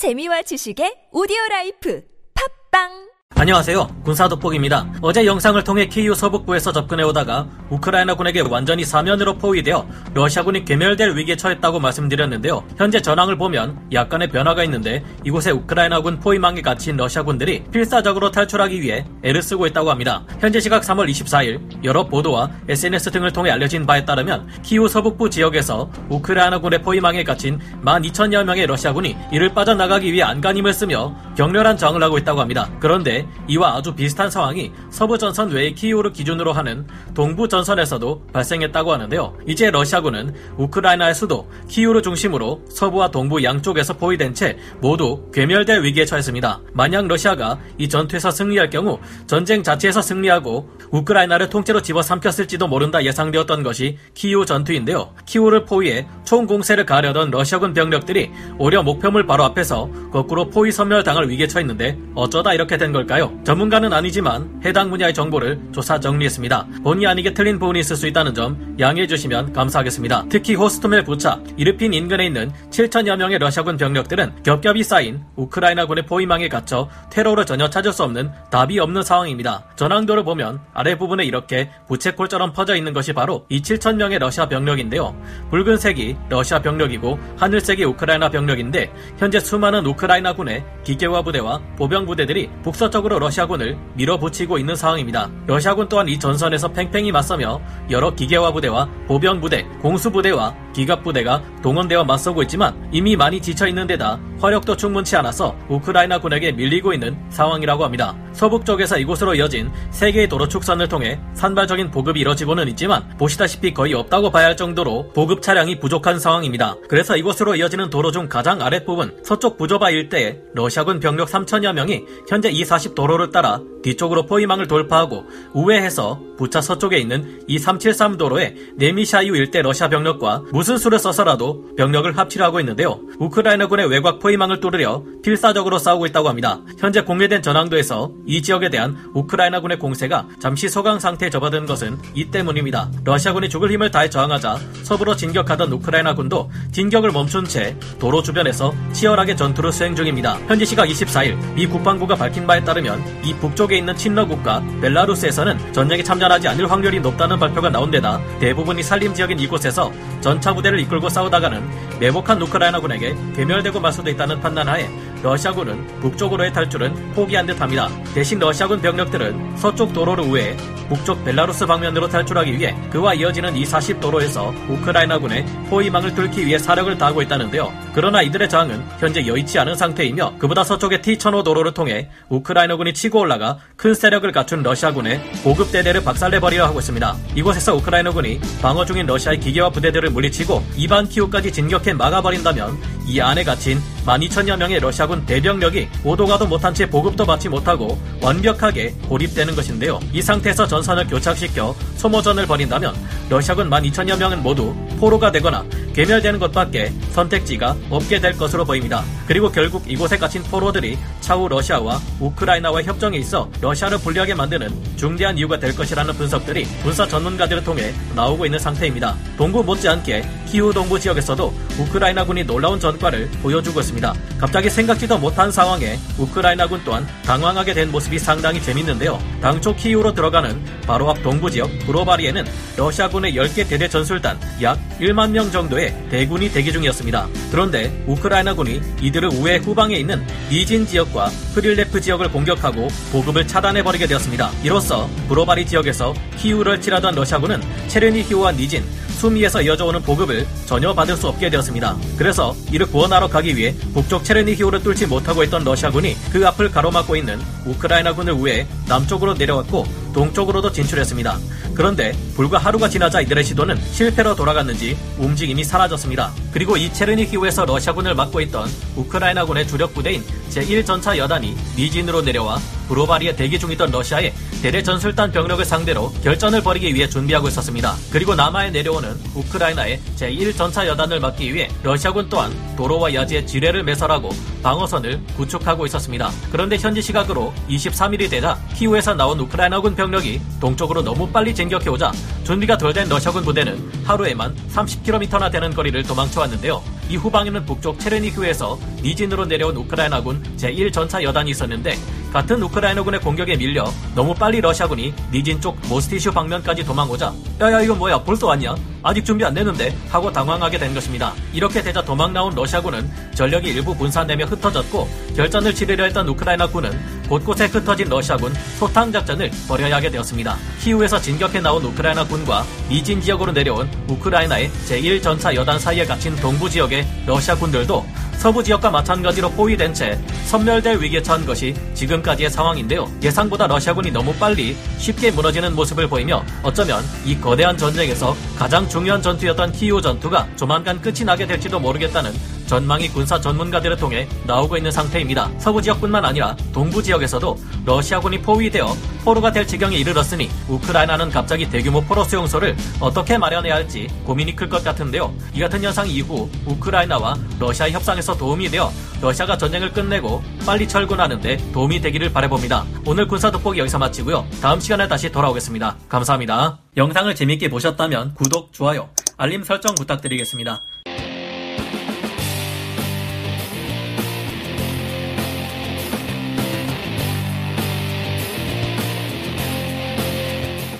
재미와 지식의 오디오 라이프. 팟빵 안녕하세요. 군사돋보기입니다. 어제 영상을 통해 키이우 서북부에서 접근해 오다가 우크라이나군에게 완전히 사면으로 포위되어 러시아군이 괴멸될 위기에 처했다고 말씀드렸는데요. 현재 전황을 보면 약간의 변화가 있는데 이곳에 우크라이나군 포위망에 갇힌 러시아군들이 필사적으로 탈출하기 위해 애를 쓰고 있다고 합니다. 현재 시각 3월 24일 여러 보도와 SNS 등을 통해 알려진 바에 따르면 키이우 서북부 지역에서 우크라이나군의 포위망에 갇힌 12,000여 명의 러시아군이 이를 빠져나가기 위해 안간힘을 쓰며 격렬한 저항을 하고 있다고 합니다. 그런데 이와 아주 비슷한 상황이 서부 전선 외의 키이우를 기준으로 하는 동부 전선에서도 발생했다고 하는데요. 이제 러시아군은 우크라이나의 수도 키이우를 중심으로 서부와 동부 양쪽에서 포위된 채 모두 괴멸될 위기에 처했습니다. 만약 러시아가 이 전투에서 승리할 경우 전쟁 자체에서 승리하고 우크라이나를 통째로 집어삼켰을지도 모른다 예상되었던 것이 키이우 전투인데요. 키이우를 포위해 총 공세를 가려던 러시아군 병력들이 오히려 목표물 바로 앞에서 거꾸로 포위 섬멸당할 위기에 처했는데 어쩌다 이렇게 된 걸까요? 전문가는 아니지만 해당 분야의 정보를 조사 정리했습니다. 본의 아니게 틀린 부분이 있을 수 있다는 점 양해해 주시면 감사하겠습니다. 특히 호스토멜 부차, 이르핀 인근에 있는 7천여 명의 러시아군 병력들은 겹겹이 쌓인 우크라이나군의 포위망에 갇혀 테러를 전혀 찾을 수 없는 답이 없는 상황입니다. 전황도를 보면 아래 부분에 이렇게 부채꼴처럼 퍼져 있는 것이 바로 이 7천 명의 러시아 병력인데요. 붉은색이 러시아 병력이고 하늘색이 우크라이나 병력인데 현재 수많은 우크라이나 군의 기계화 부대와 보병 부대들이 북서쪽으로 러시아군을 밀어붙이고 있는 상황입니다. 러시아군 또한 이 전선에서 팽팽히 맞서며 여러 기계화 부대와 보병 부대, 공수 부대와 기갑 부대가 동원되어 맞서고 있지만 이미 많이 지쳐 있는 데다 화력도 충분치 않아서 우크라이나 군에게 밀리고 있는 상황이라고 합니다. 서북 쪽에서 이곳으로 이어진 세 개의 도로 축선을 통해 산발적인 보급이 이뤄지고는 있지만 보시다시피 거의 없다고 봐야 할 정도로 보급 차량이 부족한 상황입니다. 그래서 이곳으로 이어지는 도로 중 가장 아랫부분 서쪽 부조바 일대에 러시아군 병력 3천여 명이 현재 이40 도로를 따라 뒤쪽으로 포위망을 돌파하고 우회해서 부차 서쪽에 있는 이373 도로에 네미샤이우 일대 러시아 병력과 무슨 수를 써서라도 병력을 합치려 고 있는데요. 우크라이나군의 외곽 포위망을 뚫으려 필사적으로 싸우고 있다고 합니다. 현재 공개된 전황도에서 이 지역에 대한 우크라이나군의 공세가 잠시 소강 상태에 접어든 것은 이 때문입니다. 러시아군이 죽을 힘을 다해 저항하자 서부로 진격하던 우크라이나군도 진격을 멈춘 채 도로 주변에서 치열하게 전투를 수행 중입니다. 현지 시각 24일 미 국방부가 밝힌 바에 따르면 이 북쪽에 있는 친러 국가 벨라루스에서는 전쟁에 참전하지 않을 확률이 높다는 발표가 나온 데다 대부분이 산림 지역인 이곳에서 전차 부대를 이끌고 싸우다가는 매복한 우크라이나군에게 괴멸되고 말 수도 있다는 판단하에 러시아군은 북쪽으로의 탈출은 포기한 듯합니다. 대신 러시아군 병력들은 서쪽 도로를 우회 북쪽 벨라루스 방면으로 탈출하기 위해 그와 이어지는 이 40 도로에서 우크라이나군의 포위망을 뚫기 위해 사력을 다하고 있다는데요. 그러나 이들의 저항은 현재 여의치 않은 상태이며 그보다 서쪽의 T-1005 도로를 통해 우크라이나군이 치고 올라가 큰 세력을 갖춘 러시아군의 고급 대대를 박살내버리려 하고 있습니다. 이곳에서 우크라이나군이 방어 중인 러시아의 기계화 부대들을 물리치고 이반 키우까지 진격해 막아버린다면 이 안에 갇힌 12,000여 명의 러시아군 대병력이 오도가도 못한 채 보급도 받지 못하고 완벽하게 고립되는 것인데요. 이 상태에서 전선을 교착시켜 소모전을 벌인다면 러시아군 12,000여 명은 모두 포로가 되거나 괴멸되는 것밖에 선택지가 없게 될 것으로 보입니다. 그리고 결국 이곳에 갇힌 포로들이 차후 러시아와 우크라이나와 협정에 있어 러시아를 불리하게 만드는 중대한 이유가 될 것이라는 분석들이 군사 전문가들을 통해 나오고 있는 상태입니다. 동부 못지않게 키우 동부 지역에서도 우크라이나군이 놀라운 전과를 보여주고 있습니다. 갑자기 생각지도 못한 상황에 우크라이나군 또한 당황하게 된 모습이 상당히 재밌는데요. 당초 키우로 들어가는 바로 앞 동부 지역 브로바리에는 러시아군의 10개 대대 전술단 약 1만 명 정도의 대군이 대기 중이었습니다. 그런데 우크라이나군이 이들 을 우회 후방에 있는 니진 지역과 프릴레프 지역을 공격하고 보급을 차단해버리게 되었습니다. 이로써 브로바리 지역에서 키우를 칠하던 러시아군은 체르니히오와 니진, 수미에서 이어져 오는 보급을 전혀 받을 수 없게 되었습니다. 그래서 이를 구원하러 가기 위해 북쪽 체르니히오를 뚫지 못하고 있던 러시아군이 그 앞을 가로막고 있는 우크라이나군을 우회 남쪽으로 내려왔고 동쪽으로도 진출했습니다. 그런데 불과 하루가 지나자 이들의 시도는 실패로 돌아갔는지 움직임이 사라졌습니다. 그리고 이 체르니히우에서 러시아군을 막고 있던 우크라이나군의 주력 부대인 제1전차 여단이 니진으로 내려와 브로바리에 대기 중이던 러시아의 대대 전술단 병력을 상대로 결전을 벌이기 위해 준비하고 있었습니다. 그리고 남하에 내려오는 우크라이나의 제1전차 여단을 막기 위해 러시아군 또한 도로와 야지에 지뢰를 매설하고 방어선을 구축하고 있었습니다. 그런데 현지 시각으로 23일이 되자 키우에서 나온 우크라이나군 병력이 동쪽으로 너무 빨리 진격해오자 준비가 덜 된 러시아군 부대는 하루에만 30km나 되는 거리를 도망쳐왔는데요. 후방에는 북쪽 체르니흐에서 니진으로 내려온 우크라이나군 제1전차 여단이 있었는데 같은 우크라이나군의 공격에 밀려 너무 빨리 러시아군이 니진 쪽 모스티슈 방면까지 도망오자 야야 이거 뭐야 벌써 왔냐? 아직 준비 안 됐는데 하고 당황하게 된 것입니다. 이렇게 되자 도망 나온 러시아군은 전력이 일부 분산되며 흩어졌고 결전을 치르려 했던 우크라이나군은 곳곳에 흩어진 러시아군 소탕 작전을 벌여야 하게 되었습니다. 키우에서 진격해 나온 우크라이나 군과 니진 지역으로 내려온 우크라이나의 제1전차 여단 사이에 갇힌 동부 지역의 러시아 군들도 서부 지역과 마찬가지로 포위된 채 섬멸될 위기에 처한 것이 지금까지의 상황인데요. 예상보다 러시아군이 너무 빨리 쉽게 무너지는 모습을 보이며 어쩌면 이 거대한 전쟁에서 가장 중요한 전투였던 키이우 전투가 조만간 끝이 나게 될지도 모르겠다는 전망이 군사 전문가들을 통해 나오고 있는 상태입니다. 서부 지역뿐만 아니라 동부 지역에서도 러시아군이 포위되어 포로가 될 지경에 이르렀으니 우크라이나는 갑자기 대규모 포로 수용소를 어떻게 마련해야 할지 고민이 클 것 같은데요. 이 같은 현상 이후 우크라이나와 러시아 협상에서 도움이 되어 러시아가 전쟁을 끝내고 빨리 철군하는데 도움이 되기를 바라봅니다. 오늘 군사 돋보기 여기서 마치고요. 다음 시간에 다시 돌아오겠습니다. 감사합니다. 영상을 재밌게 보셨다면 구독, 좋아요, 알림 설정 부탁드리겠습니다.